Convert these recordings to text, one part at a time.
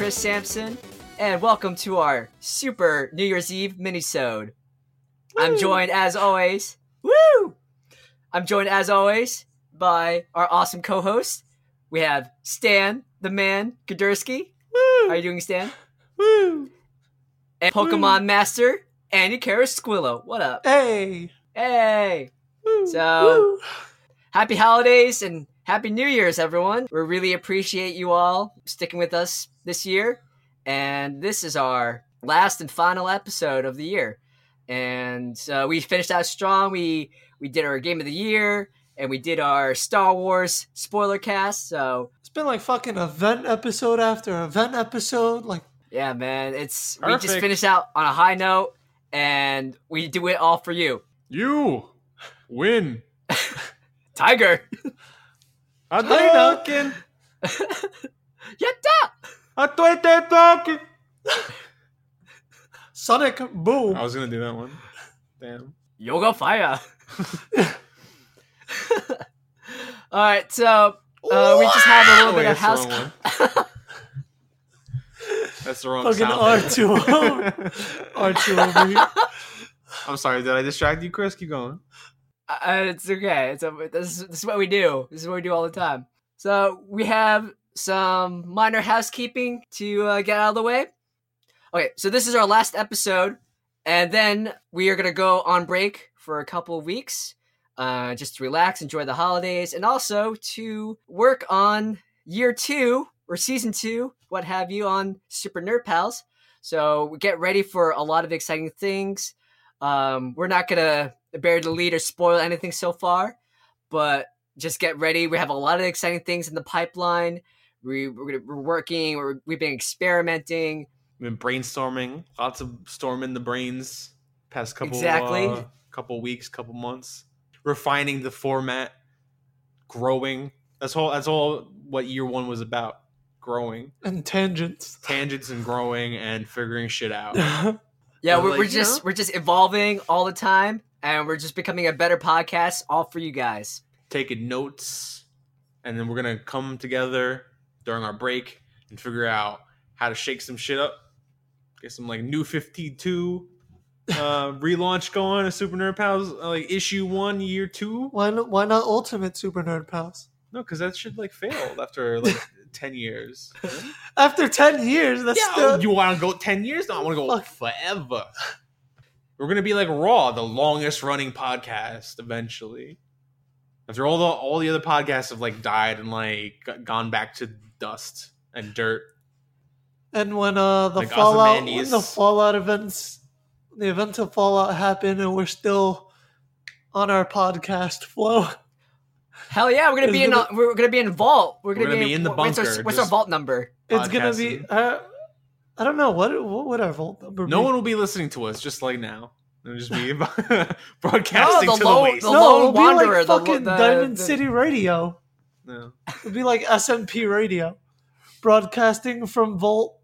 Chris Sampson, and welcome to our super New Year's Eve minisode. I'm joined as always. Woo! I'm joined as always by our awesome co-host. We have Stan, the man, Godursky. How are you doing, Stan? Woo! And Pokemon Master, Andy Carasquillo. What up? Hey! Hey! Woo! So- Woo! Happy holidays and happy New Year's, everyone. We really appreciate you all sticking with us this year. And this is our last and final episode of the year. And uh, we finished out strong. We we did our game of the year and we did our Star Wars spoiler cast. So It's been like fucking event episode after event episode. Like, yeah, man, it's we just Perfect. finished out on a high note and we do it all for you. You win. Tiger! Hadouken! Yatta! Atuete talking. Sonic Boom. I was gonna do that one. Damn. Yoga fire. All right, so uh, we just have a little Oh, bit wait, of that's house. the wrong one. That's the wrong Fucking sound. R2. R2 over here. I'm sorry, did I distract you, Chris? Keep going. Uh, it's okay. It's a, this, is, this is what we do. This is what we do all the time. So we have some minor housekeeping to uh, get out of the way. Okay, so this is our last episode, and then we are gonna go on break for a couple of weeks, uh, just to relax, enjoy the holidays, and also to work on year two or season two, what have you, on Super Nerd Pals. So we get ready for a lot of exciting things. Um, we're not gonna bury the lead or spoil anything so far, but just get ready. We have a lot of exciting things in the pipeline. We, we're, gonna, we're working. We're, we've been experimenting. We've been brainstorming. Lots of storming the brains. Past couple Exactly. uh, couple weeks, couple months. Refining the format. Growing. That's all. That's all. What year one was about. Growing. And tangents. Tangents and growing and figuring shit out. Yeah, we're, like, we're just know? we're just evolving all the time, and we're just becoming a better podcast, all for you guys. taking notes, and then we're gonna come together during our break and figure out how to shake some shit up, get some like new Fifty Two uh, relaunch going. A Super Nerd Pals uh, like issue one, year two. why, not, why not Ultimate Super Nerd Pals? No, because that shit like failed after like ten years. After 10 years, that's yeah, still. you want to go ten years? No, I want to go Fuck. forever. We're gonna be like Raw, the longest running podcast eventually. After all the all the other podcasts have like died and like gone back to dust and dirt. And when uh, the Like Fallout, when the Fallout events, the events of Fallout happen, and we're still on our podcast flow. Hell yeah, we're gonna It's be in gonna- a, we're gonna be in vault. We're gonna, We're gonna be in the what's our, bunker, what's our vault number? It's gonna be. Uh, I don't know what what would our vault number No be? one will be listening to us just like now. It'll just be No, broadcasting the to low- the waste. the no, it'll be wanderer, like the- fucking the- Diamond the- City Radio. No. It'd be like SMP Radio, broadcasting from Vault.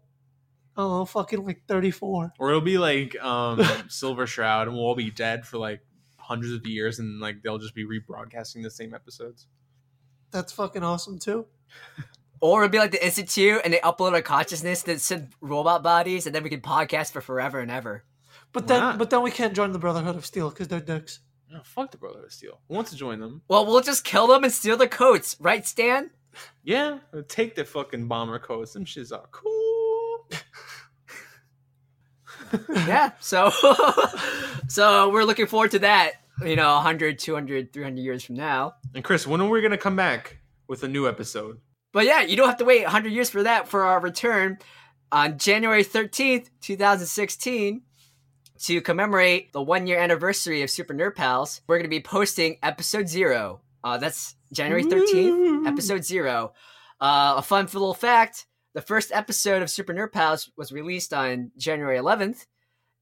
Oh, fucking like thirty four. Or it'll be like um, Silver Shroud, and we'll all be dead for like hundreds of years, and like they'll just be rebroadcasting the same episodes. That's fucking awesome too. Or it'd be like the Institute, and they upload our consciousness that send robot bodies, and then we can podcast for forever and ever. But Why then, not? but then we can't join the Brotherhood of Steel because they're dicks. Oh, fuck the Brotherhood of Steel. Who wants to join them? Well, we'll just kill them and steal their coats, right, Stan? Yeah, take the fucking bomber coats. Them shits are cool. yeah so so we're looking forward to that you know 100 200 300 years from now And Chris, when are we gonna come back with a new episode? but yeah you don't have to wait 100 years for that for our return on january 13th 2016 to commemorate the one year anniversary of super nerd pals we're going to be posting episode zero. Uh, that's january 13th episode zero. Uh, a fun little fact the first episode of super nerd pals was released on january 11th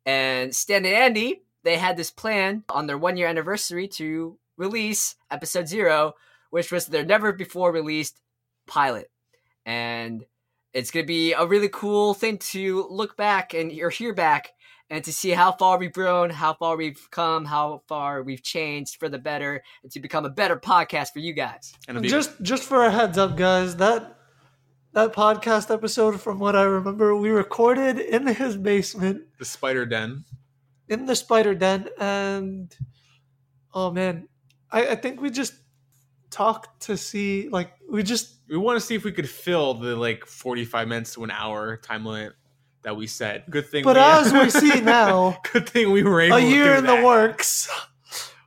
and stan and andy they had this plan on their one year anniversary to release episode zero which was their never before released pilot. And it's going to be a really cool thing to look back and or hear back and to see how far we've grown, how far we've come, how far we've changed for the better, and to become a better podcast for you guys. And Just just for a heads up, guys, that that podcast episode, from what I remember, we recorded in his basement The spider den. in the spider den, and oh man, I, I think we just talked to see like we just We want to see if we could fill the like 45 minutes to an hour time limit that we set. Good thing. But we, as we see now, good thing we were able a year in that. the works.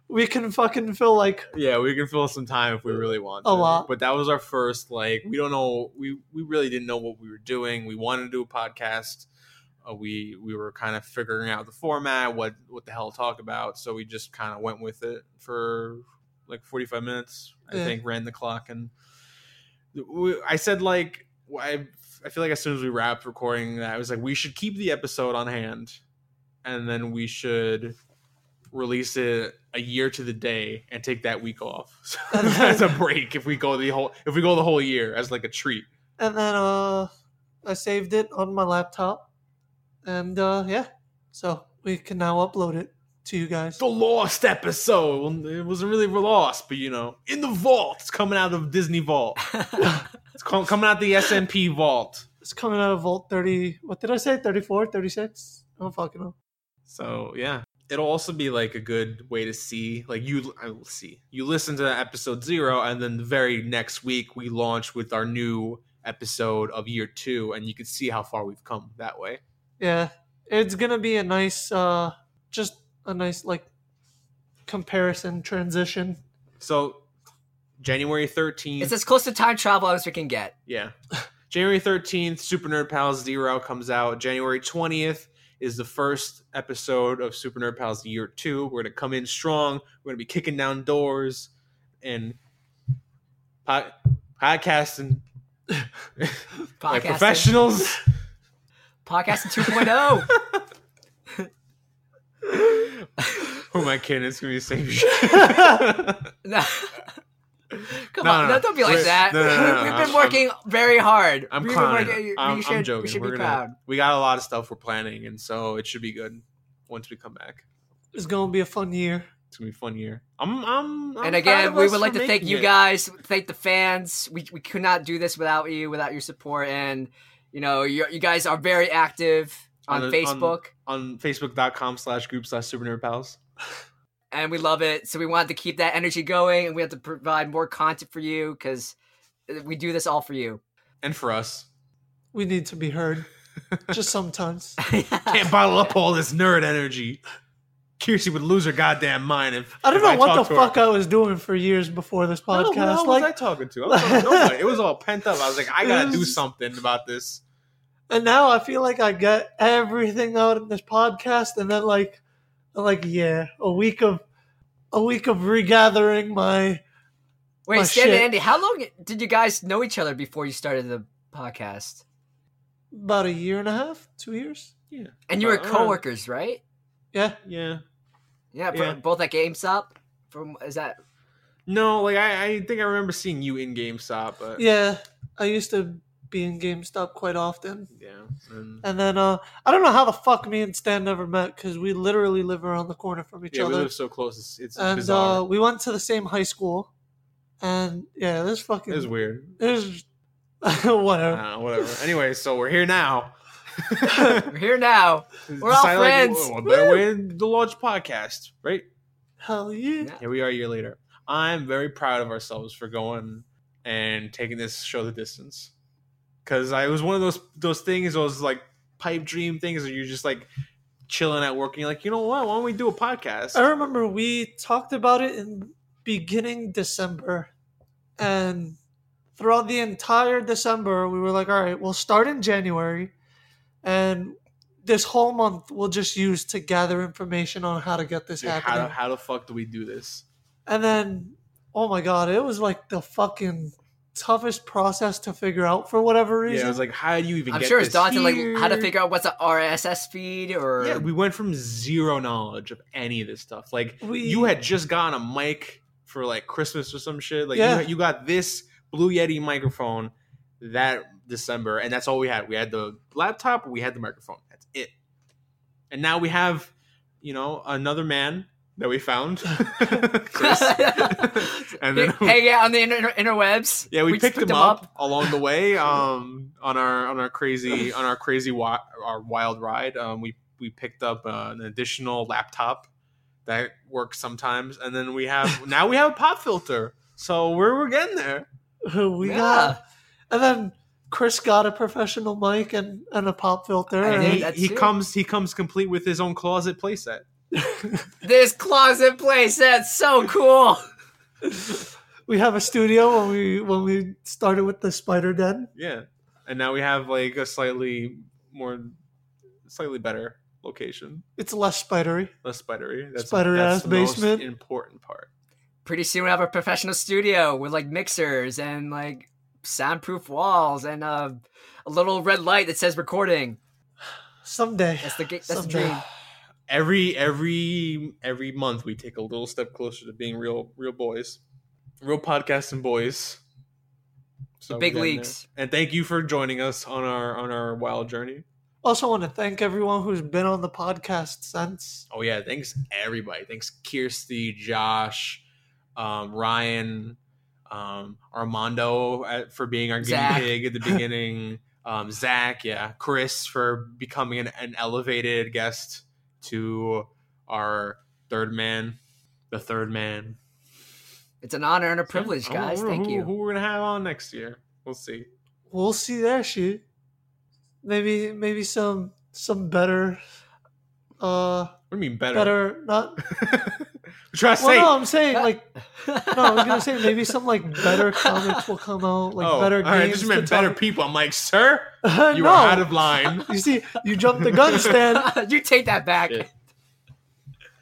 We can fucking feel like Yeah, we can fill some time if we really want. A to. lot. But that was our first. Like, we don't know. We we really didn't know what we were doing. We wanted to do a podcast. Uh, we we were kind of figuring out the format, what what the hell to talk about. So we just kind of went with it for like forty five minutes. I Yeah. think ran the clock, and we, I said like I I feel like as soon as we wrapped recording that, I was like we should keep the episode on hand, and then we should release it a year to the day and take that week off so as a break if we go the whole if we go the whole year as like a treat and then uh I saved it on my laptop. And uh yeah. So we can now upload it to you guys. the lost episode it wasn't really lost but you know in the vault it's coming out of disney vault it's com- coming out the smp vault It's coming out of Vault 30 what did I say? 34, 36? I don't fucking know. so yeah it'll also be like a good way to see like you i will see you listen to episode zero and then the very next week we launch with our new episode of year two and you can see how far we've come that way Yeah. It's gonna be a nice uh just a nice like comparison transition. So January 13th. it's as close to time travel as we can get. yeah. January 13th, Super Nerd Pals Zero comes out. January 20th is the first episode of Super Nerd Pals Year 2. We're going to come in strong. We're going to be kicking down doors and pod- podcasting like Podcasting, professionals. podcasting 2.0. Who am I kidding? It's going to be the same shit. No. Come No, on, no, no, no. don't be like Wait, that. no, no, no, no. We've I'm- been working very hard. I'm We've clowning. working- I'm, should, I'm joking. We should We're be gonna- proud. We got a lot of stuff we're planning, and so it should be good once we come back. It's gonna be a fun year. It's gonna be a fun year. I'm, I'm, I'm and again, we would like to thank making you it. guys, thank the fans. We, we could not do this without you, without your support. And, you know, you, you guys are very active on, On the- on- Facebook. on facebook.com slash group slash super nerd pals. and we love it. So we wanted to keep that energy going, and we have to provide more content for you because uh, we do this all for you. And for us. We need to be heard. Just sometimes. Can't bottle up all this nerd energy. Kiersey would lose her goddamn mind if I don't if know what the talked to her. fuck I was doing for years before this I don't know, podcast. who the hell was I like, talking to? I was talking to nobody. It was all pent up. I was like, I gotta It do something about this. and now I feel like I get everything out of this podcast, and then like, I'm like yeah, a week of a week of regathering my. Wait, Oh, Stan and. Andy, how long did you guys know each other before you started the podcast? About a year and a half, two years. Yeah. And you were Uh, coworkers, right? Yeah, Yeah. Yeah, Yeah. both at GameStop. From is that No, like I, I think I remember seeing you in GameStop, but yeah. I used to be in GameStop quite often, yeah. And, and then uh, I don't know how the fuck me and Stan never met because we literally live around the corner from each other. yeah, we live so close. It's, it's and bizarre. uh, we went to the same high school, and yeah, this fucking it was weird. It was whatever. know, whatever. anyway, so we're here now. we're here now? We're all like, friends. well, better way to launch podcast, right? Hell yeah. Yeah. Here we are a year later. I'm very proud of ourselves for going and taking this show the distance. Cause I it was one of those those things, those like pipe dream things where you're just like chilling at work and you're like, you know what, why don't we do a podcast? I remember we talked about it in beginning December, and throughout the entire December, we were like, all right, we'll start in January, and this whole month we'll just use to gather information on how to get this Dude, how, happening. how the fuck do we do this? And then, oh my god, it was like the fucking toughest process to figure out for whatever reason. Yeah, I was like, how do you even I'm get sure it's this daunting, like how to figure out what's a RSS feed or Yeah, we went from zero knowledge of any of this stuff. Like We- you had just gotten a mic for like Christmas or some shit. Like Yeah. you, you got this Blue Yeti microphone that December, and that's all we had. We had the laptop, we had the microphone. That's it. And now we have, you know, another man that we found, Chris. and then hanging out on the inter- interwebs. yeah, we, just picked, them up, along the way um, on our on our crazy on our crazy wi- our wild ride. Um, we we picked up uh, an additional laptop that works sometimes, and then we have now we have a pop filter. So we're we're getting there. we Yeah. got, and then Chris got a professional mic and, and a pop filter. And he, he comes he comes complete with his own closet playset. This closet place, that's so cool. we have a studio when we when we started with the spider den. Yeah, and now we have like a slightly more, slightly better location, It's less spidery. less spidery. That's Spidery that's ass the most basement. important part. Pretty soon we'll have a professional studio with like mixers and like soundproof walls and uh, a little red light that says recording. Someday. That's the ga- that's the dream. Every every every month we take a little step closer to being real real boys, real podcasting boys. So big leagues. there. And thank you for joining us on our on our wild journey. Also, want to thank everyone who's been on the podcast since. Oh yeah, thanks everybody. Thanks Kirsty, Josh, um, Ryan, um, Armando at, for being our guinea pig at the beginning. um, Zach, yeah, Chris for becoming an, an elevated guest to our third man, the third man. It's an honor and a privilege, I guys. Thank who, you. Who we're gonna have on next year? We'll see. We'll see that shit. Maybe maybe some some better uh What do you mean better? better not Try to well say. no I'm saying like no I was gonna say maybe some like better comics will come out like oh, better all right, I games just meant better talk- people. I'm like, sir, no you are out of line. you see you jumped the gun Stan you take that back. Yeah.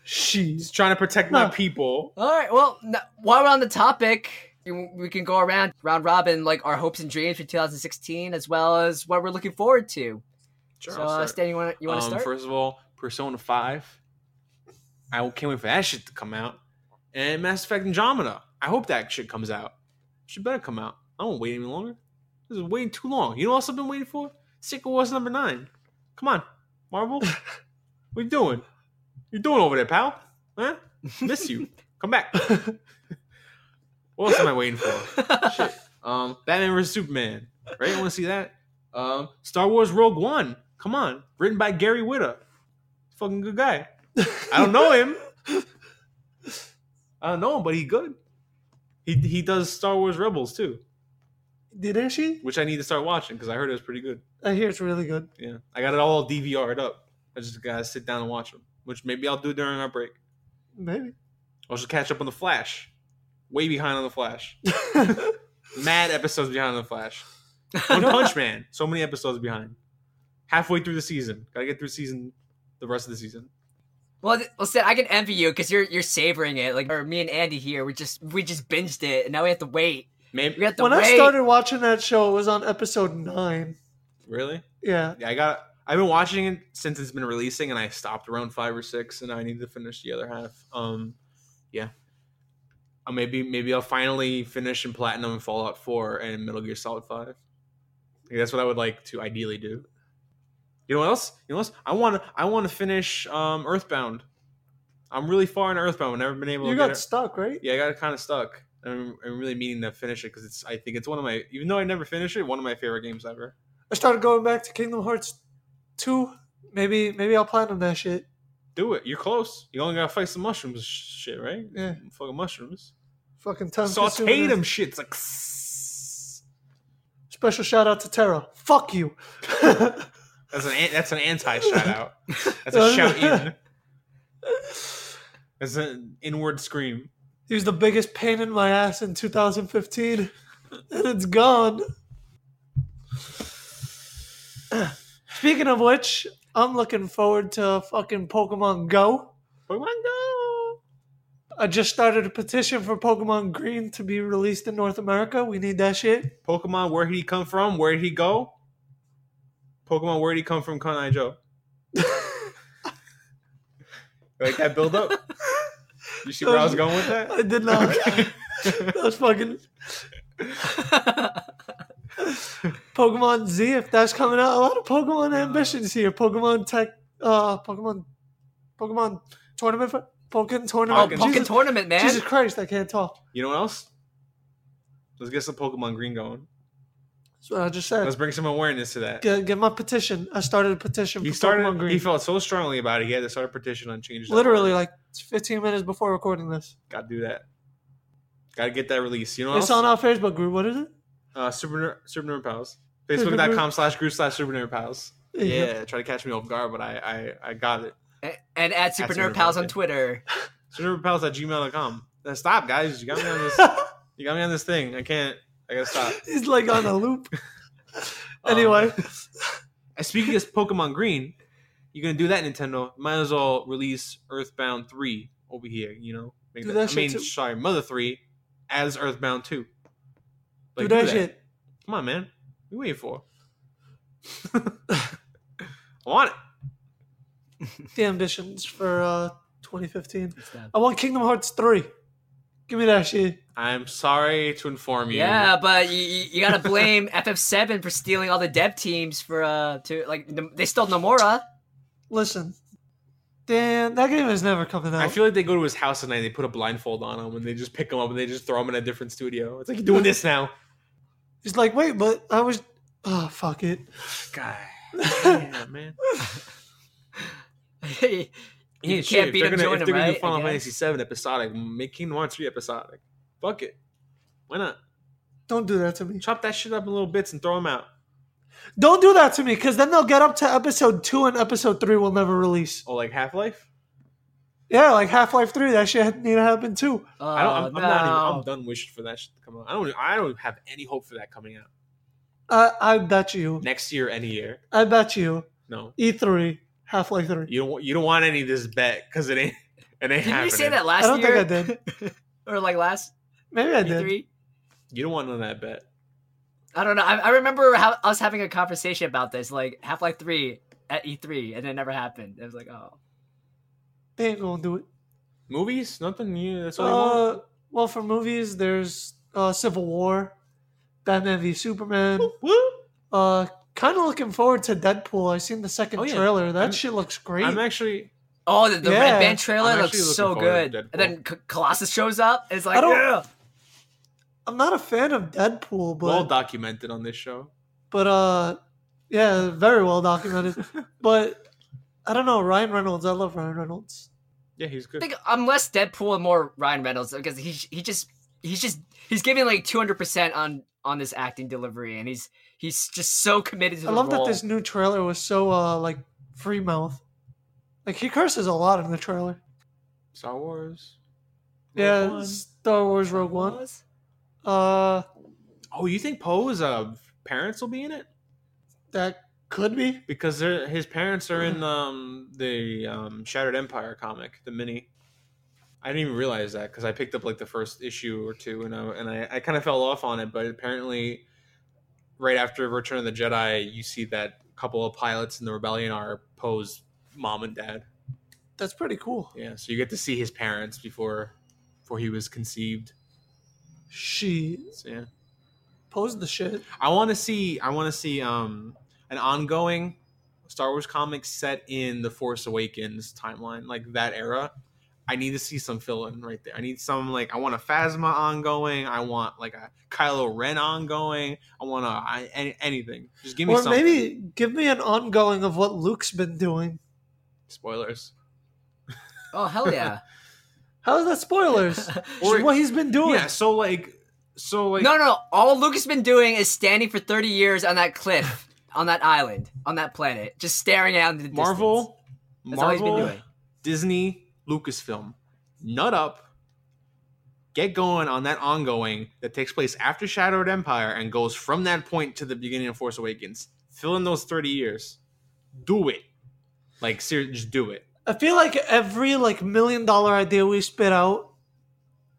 she's trying to protect my people. All right. Well, n- while we're on the topic, we can go around round robin like our hopes and dreams for 2016, as well as what we're looking forward to. Sure, so, uh. Stan, you want to you want to Um, start? First of all, Persona Five. I can't wait for that shit to come out. And Mass Effect Andromeda. I hope that shit comes out. Should better come out. I won't wait any longer. This is waiting too long. You know what else I've been waiting for? Secret Wars number nine. Come on, Marvel. what you doing? You doing over there, pal? Huh? Miss you. Come back. what else am I waiting for? Shit. Um, Batman vs Superman. Right? You want to see that. Um, Star Wars Rogue One. Come on, written by Gary Whitta. Fucking good guy. I don't know him. I don't know him, but he good. He he does Star Wars Rebels too, didn't she which I need to start watching because I heard it was pretty good. I hear it's really good Yeah, I got it all DVR'd up. I just gotta sit down and watch them, which maybe I'll do during our break. maybe I'll just catch up on the Flash. Way behind on the Flash. Mad episodes behind on the Flash. One Punch Man, so many episodes behind. Halfway through the season, gotta get through season, the rest of the season. Well, th- well, Stan, I can envy you because you're you're savoring it. Like, or me and Andy here, we just we just binged it, and now we have to wait. Maybe We have to when wait. I started watching that show it was on episode nine really. yeah Yeah, I got. I've been watching it since it's been releasing, and I stopped around five or six, and I need to finish the other half. Um, yeah. Uh, maybe maybe I'll finally finish in platinum and Fallout Four and Metal Gear Solid Five. Like, that's what I would like to ideally do. You know what else? You know what else? I want to. I want to finish um, Earthbound. I'm really far in Earthbound. I've never been able you to got get it. stuck right Yeah, I got kind of stuck. I'm, I'm really meaning to finish it because it's. I think it's one of my. Even though I never finished it, one of my favorite games ever. I started going back to Kingdom Hearts 2 maybe maybe I'll platinum that shit Do it. You're close. You only gotta fight some mushrooms, shit, right? Yeah. Fucking mushrooms. fucking time Saute them shits like. Special shout out to Terra. Fuck you. an an- that's an anti shout out. That's a shout in. That's an inward scream. he was the biggest pain in my ass in 2015, and it's gone. Speaking of which, I'm looking forward to fucking Pokemon Go. Pokemon Go. I just started a petition for Pokemon Green to be released in North America. We need that shit. Pokemon, where did he come from? Where did he go? Pokemon, where'd he come from? Kanai Joe. like that build up. You see where I was going with that? I did not. that was fucking Pokemon Z. If that's coming out, a lot of Pokemon ambitions here. Pokemon Tech, uh, Pokemon, Pokemon tournament. For, Pokken Oh, tournament. Pokken- Pokken Jesus, tournament, man. Jesus Christ, I can't talk. You know what else? Let's get some Pokemon Green going. That's what I just said. Let's bring some awareness to that. Get, get my petition. I started a petition He for started. Pokemon Green. He felt so strongly about it. He had to start a petition on change. Literally like 15 minutes before recording this. gotta do that. Gotta get that release. You know what It's else? on our Facebook group. What is it? uh, Super Ner- Super Nerd Pals. Super Facebook.com slash group slash Super Nerd Pals. There you. Yeah, try to catch me off guard, but I I, I got it. A- and at Super Super Nerd Pals on Twitter. Super Nerd Pals at gmail.com. Now stop, guys. You got me on this. You got me on this thing. I can't. I gotta stop. He's like on a loop. anyway, And speaking of Pokemon Green, you're gonna do that, Nintendo. Might as well release Earthbound three over here. You know, Make Do that- that I mean, too. sorry, Mother three as Earthbound two. do Like, that shit. Come on, man. What you waiting for? I want it. The ambitions for uh 2015. I want Kingdom Hearts 3. Give me that shit. I'm sorry to inform you. Yeah, but you, you, you gotta blame FF7 for stealing all the dev teams for uh to like they stole Nomura. Listen. Dan, that game is never coming out. I feel like they go to his house at night. They put a blindfold on him, and they just pick him up and they just throw him in a different studio. It's like you're doing this now, He's like, wait, but I was. Oh, fuck it. guy. Yeah, man. you Yeah, can't shit, beat they're him, gonna, join if they're gonna right? do Final Fantasy guess. Seven episodic, make Kingdom Hearts three episodic. Fuck it. Why not? Don't do that to me. Chop that shit up in little bits and throw them out. Don't do that to me, because then they'll get up to episode 2 and episode 3 will never release. Oh, like Half Life. Yeah, like Half Life 3, that shit need to happen too. Oh, I don't. I'm, I'm not even. I'm done wishing for that shit to come out. I don't. I don't have any hope for that coming out I, I bet you. next year, any year. I bet you. No, E3, Half Life 3. you don't. want- You don't want any of this bet because it ain't. It ain't Didn't happening. you say that last year? I don't year? think I did. or like last Maybe I did. E3? You don't want none of that bet. I don't know. I, I remember how, us having a conversation about this, like Half Life Three at E3, and it never happened. It was like, oh, They ain't gonna do it. Movies, nothing new. That's all you want. Uh, well, for movies, there's uh, Civil War, Batman v Superman. Woo! Uh, kind of looking forward to Deadpool. I seen the second Oh, yeah. trailer. That I'm- shit looks great. I'm actually. oh, the, the Yeah. Red Band trailer I'm looks so good. And then C- Colossus shows up. It's like, I don't- yeah. I'm not a fan of Deadpool, but well documented on this show. but uh, yeah, very well documented. but I don't know Ryan Reynolds. I love Ryan Reynolds. Yeah, he's good. I good. think I'm less Deadpool and more Ryan Reynolds because he he just he's just he's giving like 200 percent on on this acting delivery, and he's he's just so committed to I love role. that this new trailer was so uh like free mouth. Like he curses a lot in the trailer. Star Wars. Yeah, One. Star Wars Rogue One. Was? Uh, Oh, you think Poe's uh, parents will be in it? that could be. Because his parents are in um, the um, Shattered Empire comic, the mini. I didn't even realize that because I picked up like the first issue or two, and I, and I, I kind of fell off on it. But apparently, right after Return of the Jedi, you see that couple of pilots in the rebellion are Poe's mom and dad. That's pretty cool. Yeah, so you get to see his parents before before he was conceived. She So, yeah. posed the shit. I want to see. I want to see um an ongoing Star Wars comic set in the Force Awakens timeline, like that era. I need to see some fill in right there. I need some like I want a Phasma ongoing. I want like a Kylo Ren ongoing. I want a I, any, anything. Just give me Or something. maybe give me an ongoing of what Luke's been doing. spoilers. Oh hell yeah! How is that spoilers? Or- what he's been doing. Yeah. So like, so like, no, no, no. All Luke has been doing is standing for 30 years on that cliff, on that island, on that planet, just staring out into the distance. Marvel, That's all he's been Marvel, doing. Disney, Lucasfilm, nut up, get going on that ongoing that takes place after Shattered Empire and goes from that point to the beginning of Force Awakens. Fill in those 30 years. Do it. Like, seriously, just do it. I feel like every like million dollar idea we spit out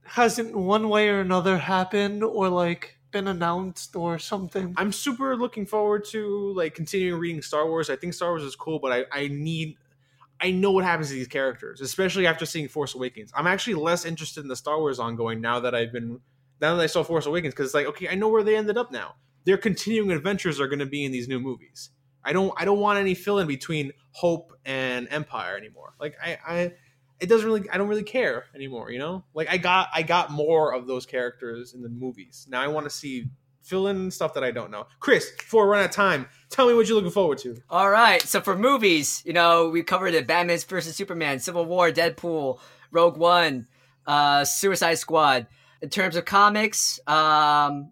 hasn't one way or another happened or like been announced or something. I'm super looking forward to like continuing reading Star Wars. I think Star Wars is cool, but I, I need I know what happens to these characters, especially after seeing Force Awakens. I'm actually less interested in the Star Wars ongoing now that I've been now that I saw Force Awakens because it's like okay, I know where they ended up now. Their continuing adventures are going to be in these new movies. I don't I don't want any fill in between Hope and Empire anymore. Like I I it doesn't really I don't really care anymore, you know? Like I got I got more of those characters in the movies. Now I want to see fill in stuff that I don't know. Chris, before we run out of time, tell me what you're looking forward to. All right. So for movies, you know, we covered it: Batman versus Superman, Civil War, Deadpool, Rogue One, uh, Suicide Squad. In terms of comics, um,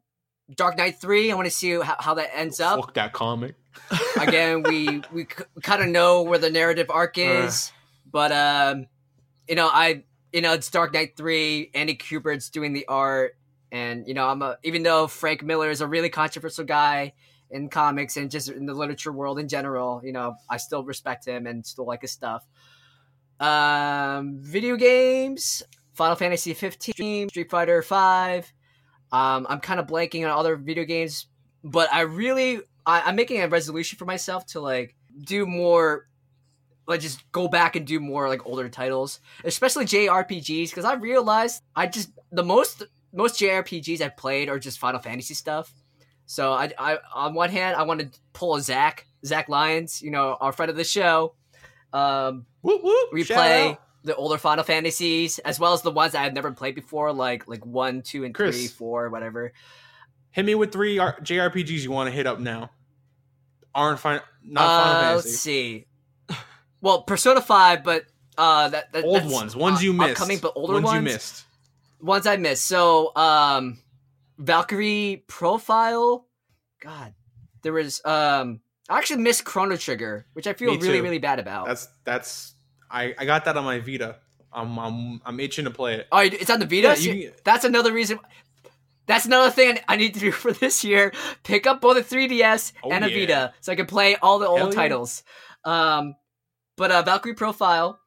Dark Knight Three. I want to see how, how that ends up. Fuck that comic. Again, we we kind of know where the narrative arc is, but um, you know, I you know it's Dark Knight Three. Andy Kubert's doing the art, and you know, I'm a even though Frank Miller is a really controversial guy in comics and just in the literature world in general, you know, I still respect him and still like his stuff. Um, video games, Final Fantasy 15, Street Fighter 5. Um, I'm kind of blanking on other video games, but I really I, I'm making a resolution for myself to like do more like just go back and do more like older titles, especially JRPGs, because I realized I just the most most JRPGs I've played are just Final Fantasy stuff. So I, I on one hand I want to pull a Zach Zach Lyons, you know, our friend of the show. Um, Whoop, whoop, we play the older Final Fantasies as well as the ones I've never played before, like like one, two, and Chris. three, four, whatever. Hit me with three R- JRPGs you want to hit up now. Aren't fine. Not Final Uh, Fantasy. let's see. Well, Persona Five, but uh, that, that Old ones, ones you missed. upcoming, but older ones, ones. you missed. Ones I missed. So, um, Valkyrie Profile. God, there was um. I actually missed Chrono Trigger, which I feel really really bad about. That's that's. I I got that on my Vita. I'm I'm I'm itching to play it. oh, it's on the Vita. Yeah, you- That's another reason. That's another thing I need to do for this year. Pick up both a 3DS Oh, and a yeah. Vita, so I can play all the old Hell yeah. titles. Um, but uh, Valkyrie Profile,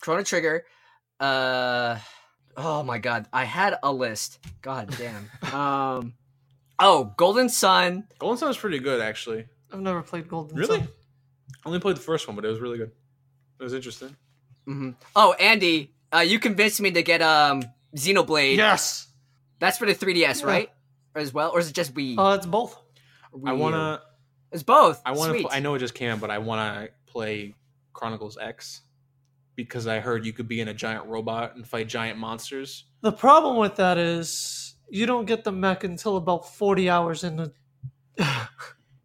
Chrono Trigger. Uh, oh my God, I had a list. God damn. um, oh, Golden Sun. Golden Sun is pretty good actually. I've never played Golden Really? Sun. Really? I only played the first one, but it was really good. It was interesting. hmm Oh, Andy, uh, you convinced me to get um Xenoblade. Yes. That's for the 3DS, Yeah. right? As well, or is it just Wii? Uh, it's both. I Wii U? wanna. It's both. I want Sweet. to. I know it just came out, but I want to play Chronicles X because I heard you could be in a giant robot and fight giant monsters. The problem with that is you don't get the mech until about 40 hours in the.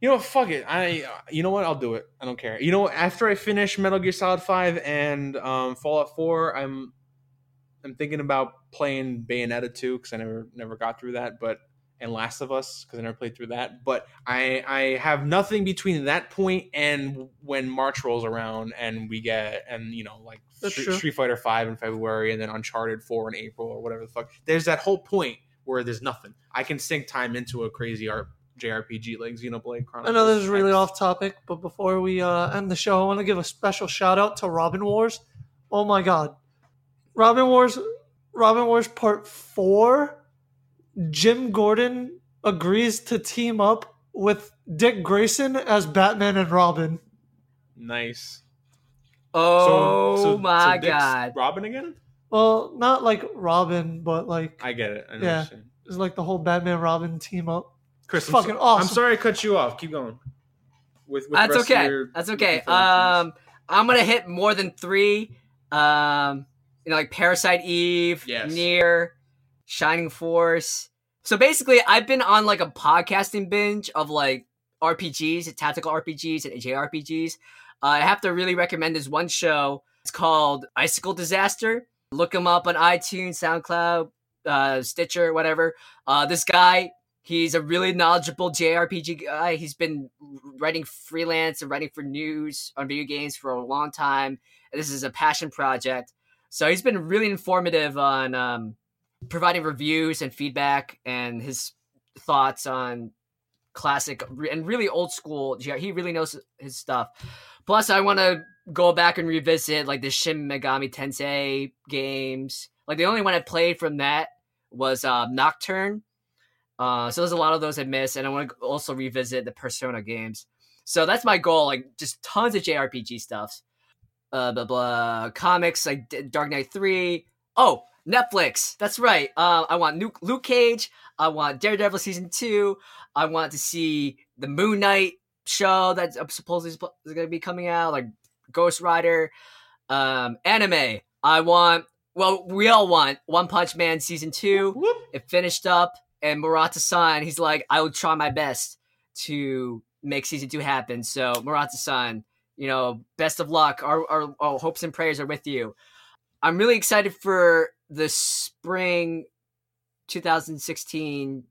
You know what? Fuck it. I. uh, You know what? I'll do it. I don't care. You know, what? after I finish Metal Gear Solid Five and um, Fallout Four, I'm. I'm thinking about playing Bayonetta 2 because I never never got through that, but and Last of Us because I never played through that. But I I have nothing between that point and when March rolls around and we get and you know like Street. Street Fighter Five in February and then Uncharted Four in April or whatever the fuck. There's that whole point where there's nothing. I can sink time into a crazy art JRPG like Xenoblade Chronicles. I know this is really X. off topic, but before we uh, end the show, I want to give a special shout out to Robin Wars. Oh my god. Robin Wars Robin Wars Part 4 Jim Gordon agrees to team up with Dick Grayson as Batman and Robin. Nice. oh my Dick's god. Robin again? Well, not like Robin, but like I get it. I know Yeah. what you're saying. it's like the whole Batman Robin team up. Chris, It's I'm fucking so- awesome. I'm sorry I cut you off. Keep going. With, with That's okay. your- That's okay. your thoughts. Um, I'm gonna hit more than three. Um, you know, like Parasite Eve, Yes. NieR, Shining Force. So basically, I've been on like a podcasting binge of like RPGs, tactical RPGs, and JRPGs. Uh, I have to really recommend this one show. It's called Icicle Disaster. Look him up on iTunes, SoundCloud, uh, Stitcher, whatever. Uh, this guy, he's a really knowledgeable JRPG guy. He's been writing freelance and writing for news on video games for a long time. This is a passion project. So he's been really informative on um, providing reviews and feedback and his thoughts on classic and really old school. He really knows his stuff. Plus, I want to go back and revisit like the Shin Megami Tensei games. Like the only one I played from that was uh, Nocturne. Uh, so there's a lot of those I missed, and I want to also revisit the Persona games. So that's my goal, like just tons of JRPG stuffs. Uh, blah blah. Comics like Dark Knight Three. Oh, Netflix. That's right. Uh, I want Luke, Luke Cage. I want Daredevil season two. I want to see the Moon Knight show that supposedly is going to be coming out, like Ghost Rider. Um, anime. I want. Well, we all want One Punch Man season two. Whoop. It finished up, and Murata-san, he's like, I will try my best to make season two happen. So Murata-san, you know, best of luck. Our, our, our hopes and prayers are with you. I'm really excited for the spring 2016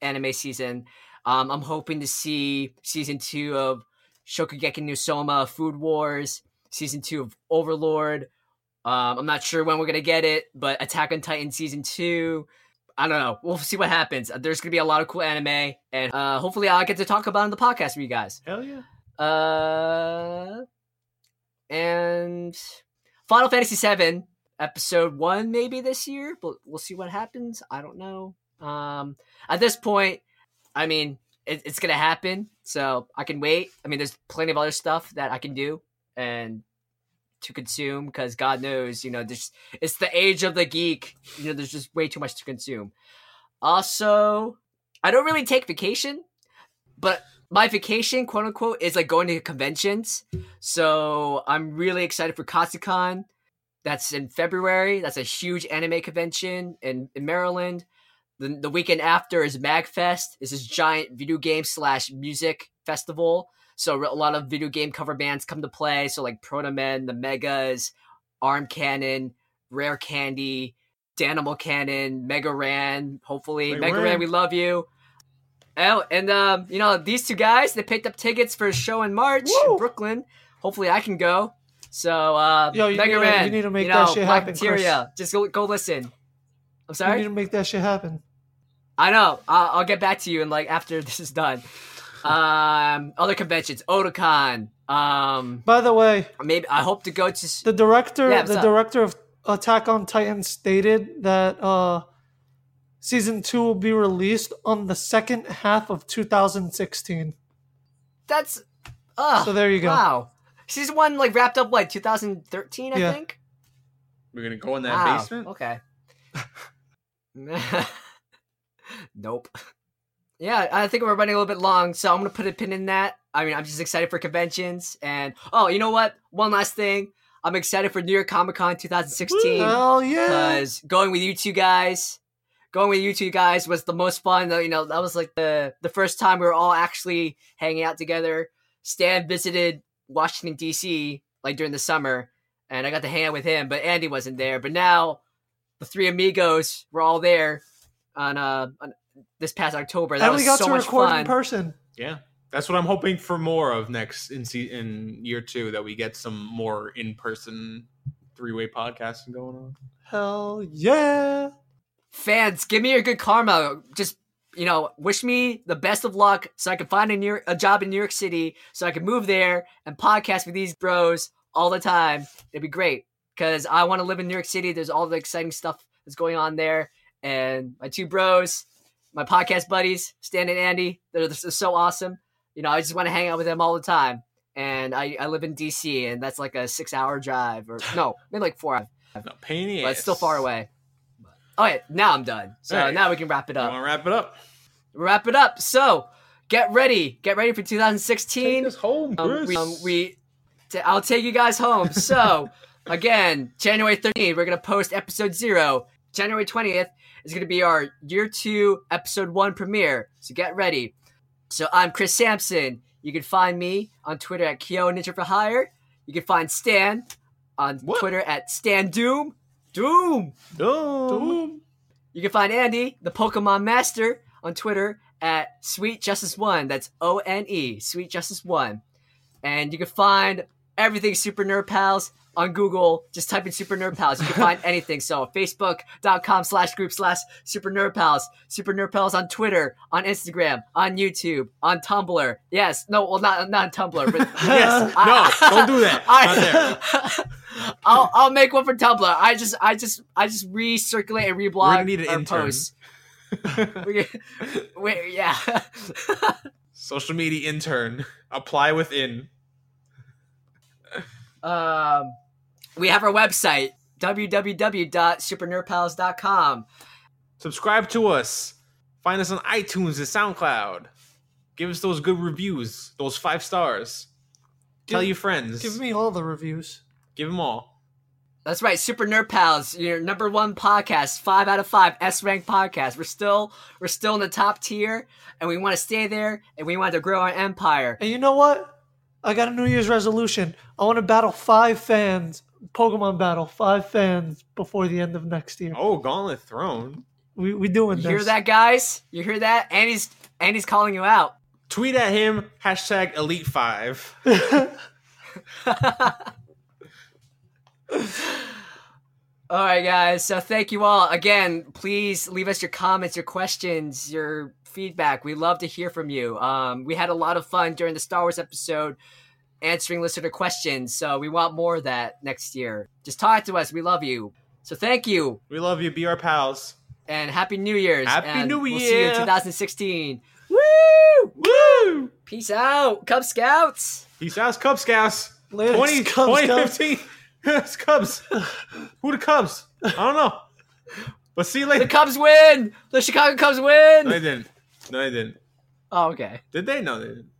anime season. Um, I'm hoping to see season two of Shokugeki no Soma, Food Wars, season two of Overlord. Um, I'm not sure when we're gonna get it, but Attack on Titan season two. I don't know. We'll see what happens. There's gonna be a lot of cool anime, and uh, hopefully I'll get to talk about it on the podcast for you guys. Hell yeah. Uh, and Final Fantasy VII episode one maybe this year, but we'll see what happens. I don't know. Um, at this point, I mean, it, it's gonna happen, so I can wait. I mean, there's plenty of other stuff that I can do and to consume because God knows, you know, this it's the age of the geek. You know, there's just way too much to consume. Also, I don't really take vacation, but my vacation, quote unquote, is like going to conventions. So I'm really excited for Katsucon. That's in February. That's a huge anime convention in, in Maryland. The, the weekend after is MagFest. It's this giant video game slash music festival. So a lot of video game cover bands come to play. So like Protomen, the Megas, Arm Cannon, Rare Candy, Danimal Cannon, Mega Ran. Hopefully, Wait, Mega where? Ran, we love you. Oh, and um, you know these two guys, they picked up tickets for a show in March Woo! in Brooklyn. Hopefully, I can go. So, uh, Yo, you Mega need to- you need to make you that shit happen, Chris. Just go, go listen. I'm You sorry. need to make that shit happen. I know. I'll, I'll get back to you and like after this is done. Um, other conventions, Otakon. Um, By the way, maybe I hope to go to. the director, Yeah, the up? director of Attack on Titan stated that uh, season two will be released on the second half of 2016. That's. Uh, So there you go. Wow. Season one like wrapped up like 2013, I Yeah. think. We're gonna go in that Wow, basement. Okay. nope. Yeah, I think we're running a little bit long, so I'm gonna put a pin in that. I mean, I'm just excited for conventions, and oh, you know what? One last thing, I'm excited for New York Comic Con 2016 Hell yeah! because going with you two guys, going with you two guys was the most fun. Though, you know, that was like the the first time we were all actually hanging out together. Stan visited Washington D.C. like during the summer, and I got to hang out with him, but Andy wasn't there. But now the three amigos were all there on uh on this past October. That and was we got so to much record fun. in person. Yeah, that's what I'm hoping for more of next in se- in year two. That we get some more in person three way podcasting going on. Hell yeah! fans, give me your good karma. Just you know, wish me the best of luck so I can find a New a job in New York City so I can move there and podcast with these bros all the time. It'd be great because I want to live in New York City. There's all the exciting stuff that's going on there, and my two bros, my podcast buddies, Stan and Andy, they're, they're so awesome. You know, I just want to hang out with them all the time. And I, I live in DC, and that's like a six-hour drive, or no, maybe like four hours, No pain in the but it's still far away. All right, now I'm done. So now we can wrap it up. want to wrap it up? Wrap it up. So get ready. Get ready for Take 2016. us home, um, we, um, we t- I'll take you guys home. So again, January 13th, we're gonna post episode zero. January 20th is gonna be our year two episode one premiere. So get ready. So I'm Chris Sampson. You can find me on Twitter at Kyo Ninja for Hire. You can find Stan on What? Twitter at Stan Doom. Doom. Doom. Doom. You can find Andy, the Pokemon Master, on Twitter at Sweet Justice One. That's O N E, Sweet Justice One. And you can find everything Super Nerd Pals on Google. Just type in Super Nerd Pals. You can find anything. So Facebook.com slash group slash Super Nerd Pals. Super Nerd Pals on Twitter, on Instagram, on YouTube, on Tumblr. Yes. No, well not not on Tumblr, but yes. No, don't do that. I, I'll I'll make one for Tumblr. I just I just I just recirculate and reblog We're gonna need an intern. posts. We, we, yeah. Social media intern. Apply within. um, we have our website www.supernerdpals.com. Subscribe to us. Find us on iTunes and SoundCloud. Give us those good reviews, those five stars. Tell your friends. Give me all the reviews. Give them all. That's right, Super Nerd Pals, your number one podcast, five out of five S rank podcast. We're still we're still in the top tier, and we want to stay there, and we want to grow our empire. And you know what? I got a New Year's resolution. I want to battle five fans, Pokemon battle five fans before the end of next year. Oh, Gauntlet Thrown. We we doing You this. hear that, guys? You hear that? Andy's Andy's calling you out. Tweet at him, hashtag Elite Five. All right, guys. So thank you all again. Please leave us your comments, your questions, your feedback. We love to hear from you. Um, we had a lot of fun during the Star Wars episode answering listener questions. So we want more of that next year. Just talk to us. We love you. So thank you We love you. Be our pals. and happy New Year's. Happy and New We'll see you in 2016. Woo! Woo! Peace out, Cub Scouts. Peace out, Cub Scouts. Later, 20, Cub Scouts. 2015. it's Cubs. Who the Cubs? I don't know. But see you later. The. Cubs win. The Chicago Cubs win. No, win. they didn't. No, they didn't. Oh, okay. Did they? No, they didn't.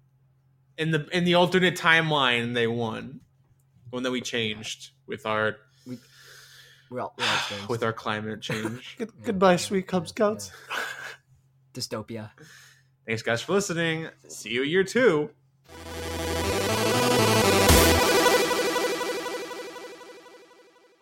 In the in the alternate timeline, they won. One that we changed with our We're all, we're all with our climate change. Good, goodbye, sweet Cub Scouts. dystopia. Thanks, guys, for listening. See you year two.